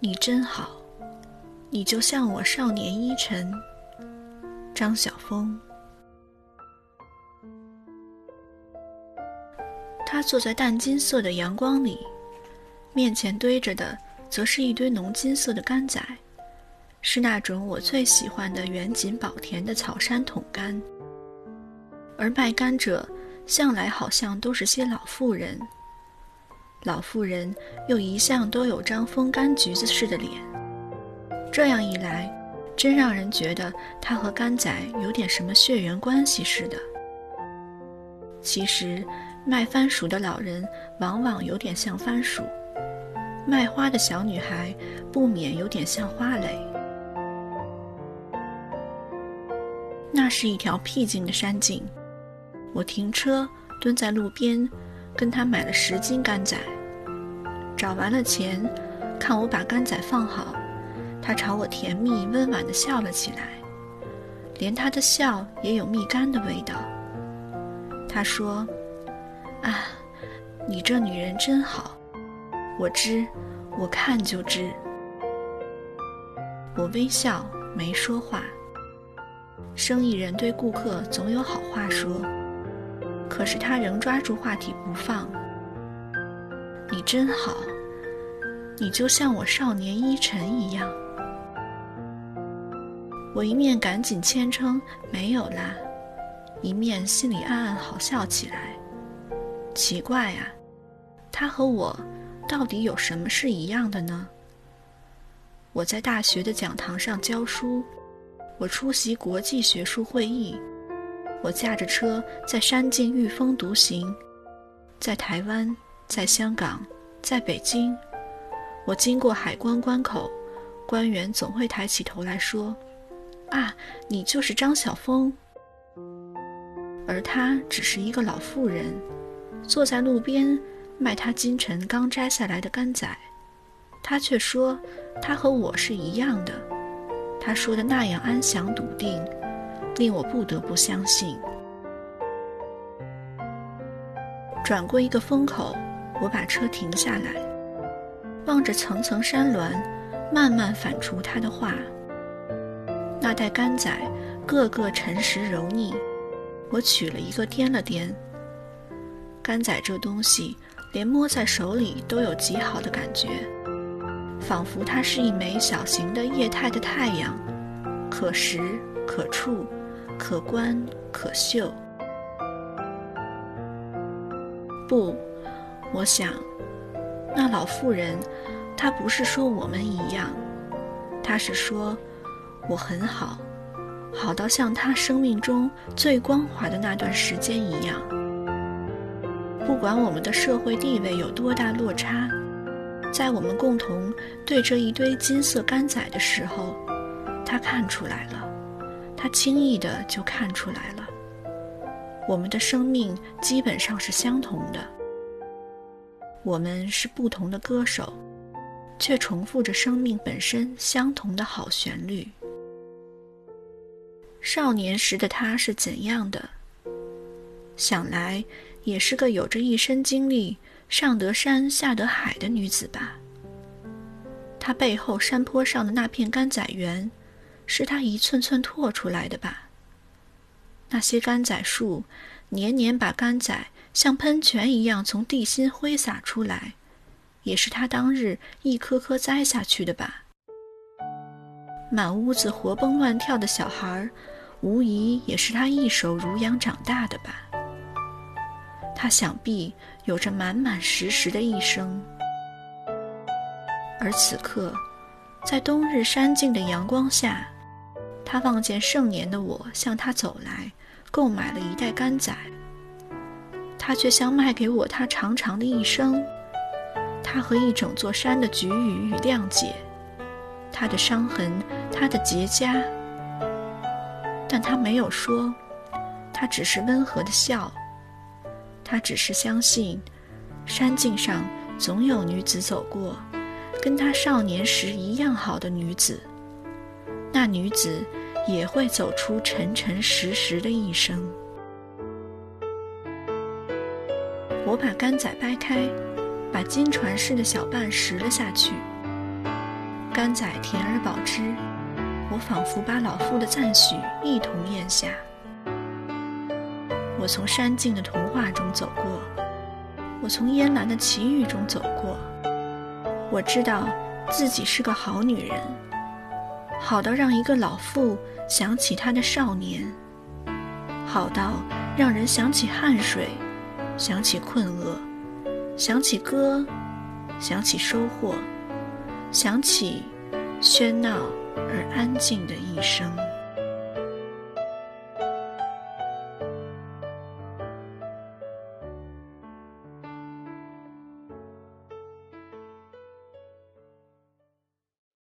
你真好，你就像我少年依晨。张晓峰。他坐在淡金色的阳光里，面前堆着的则是一堆浓金色的甘仔，是那种我最喜欢的远景宝田的草山桶干。而卖甘者向来好像都是些老妇人。老妇人又一向都有张风干橘子似的脸，这样一来，真让人觉得她和甘仔有点什么血缘关系似的。其实，卖番薯的老人往往有点像番薯，卖花的小女孩不免有点像花蕾。那是一条僻静的山径，我停车蹲在路边。跟他买了十斤干仔，找完了钱，看我把干仔放好，他朝我甜蜜温婉地笑了起来，连他的笑也有蜜柑的味道。他说：“啊，你这女人真好，我知，我看就知。”我微笑没说话。生意人对顾客总有好话说。可是他仍抓住话题不放。你真好，你就像我少年依晨一样。我一面赶紧谦称没有啦，一面心里暗暗好笑起来。奇怪啊，他和我到底有什么是一样的呢？我在大学的讲堂上教书，我出席国际学术会议。我驾着车在山径御风独行，在台湾，在香港，在北京，我经过海关关口，官员总会抬起头来说：“啊，你就是张晓峰。”而他只是一个老妇人，坐在路边卖他今晨刚摘下来的干仔，他却说他和我是一样的，他说的那样安详笃定。令我不得不相信。转过一个风口，我把车停下来，望着层层山峦，慢慢反刍他的话。那袋干仔个个沉实柔腻，我取了一个掂了掂。干仔这东西，连摸在手里都有极好的感觉，仿佛它是一枚小型的液态的太阳，可食可触。可观可嗅。不，我想，那老妇人，她不是说我们一样，她是说，我很好，好到像她生命中最光滑的那段时间一样。不管我们的社会地位有多大落差，在我们共同对这一堆金色干仔的时候，她看出来了。他轻易的就看出来了，我们的生命基本上是相同的。我们是不同的歌手，却重复着生命本身相同的好旋律。少年时的她是怎样的？想来也是个有着一身经历、上得山下得海的女子吧。她背后山坡上的那片甘仔园。是他一寸寸拓出来的吧？那些甘仔树，年年把甘仔像喷泉一样从地心挥洒出来，也是他当日一颗颗栽下去的吧？满屋子活蹦乱跳的小孩，无疑也是他一手濡养长大的吧？他想必有着满满实实的一生，而此刻，在冬日山静的阳光下。他望见盛年的我向他走来，购买了一袋干仔。他却像卖给我他长长的一生，他和一整座山的菊雨与谅解，他的伤痕，他的结痂。但他没有说，他只是温和的笑。他只是相信，山径上总有女子走过，跟他少年时一样好的女子。那女子。也会走出沉沉实实的一生。我把干仔掰开，把金船似的小瓣拾了下去。甘仔甜而饱之，我仿佛把老妇的赞许一同咽下。我从山境的童话中走过，我从烟岚的奇遇中走过。我知道自己是个好女人，好到让一个老妇想起她的少年，好到让人想起汗水，想起困厄，想起歌，想起收获，想起喧闹而安静的一生。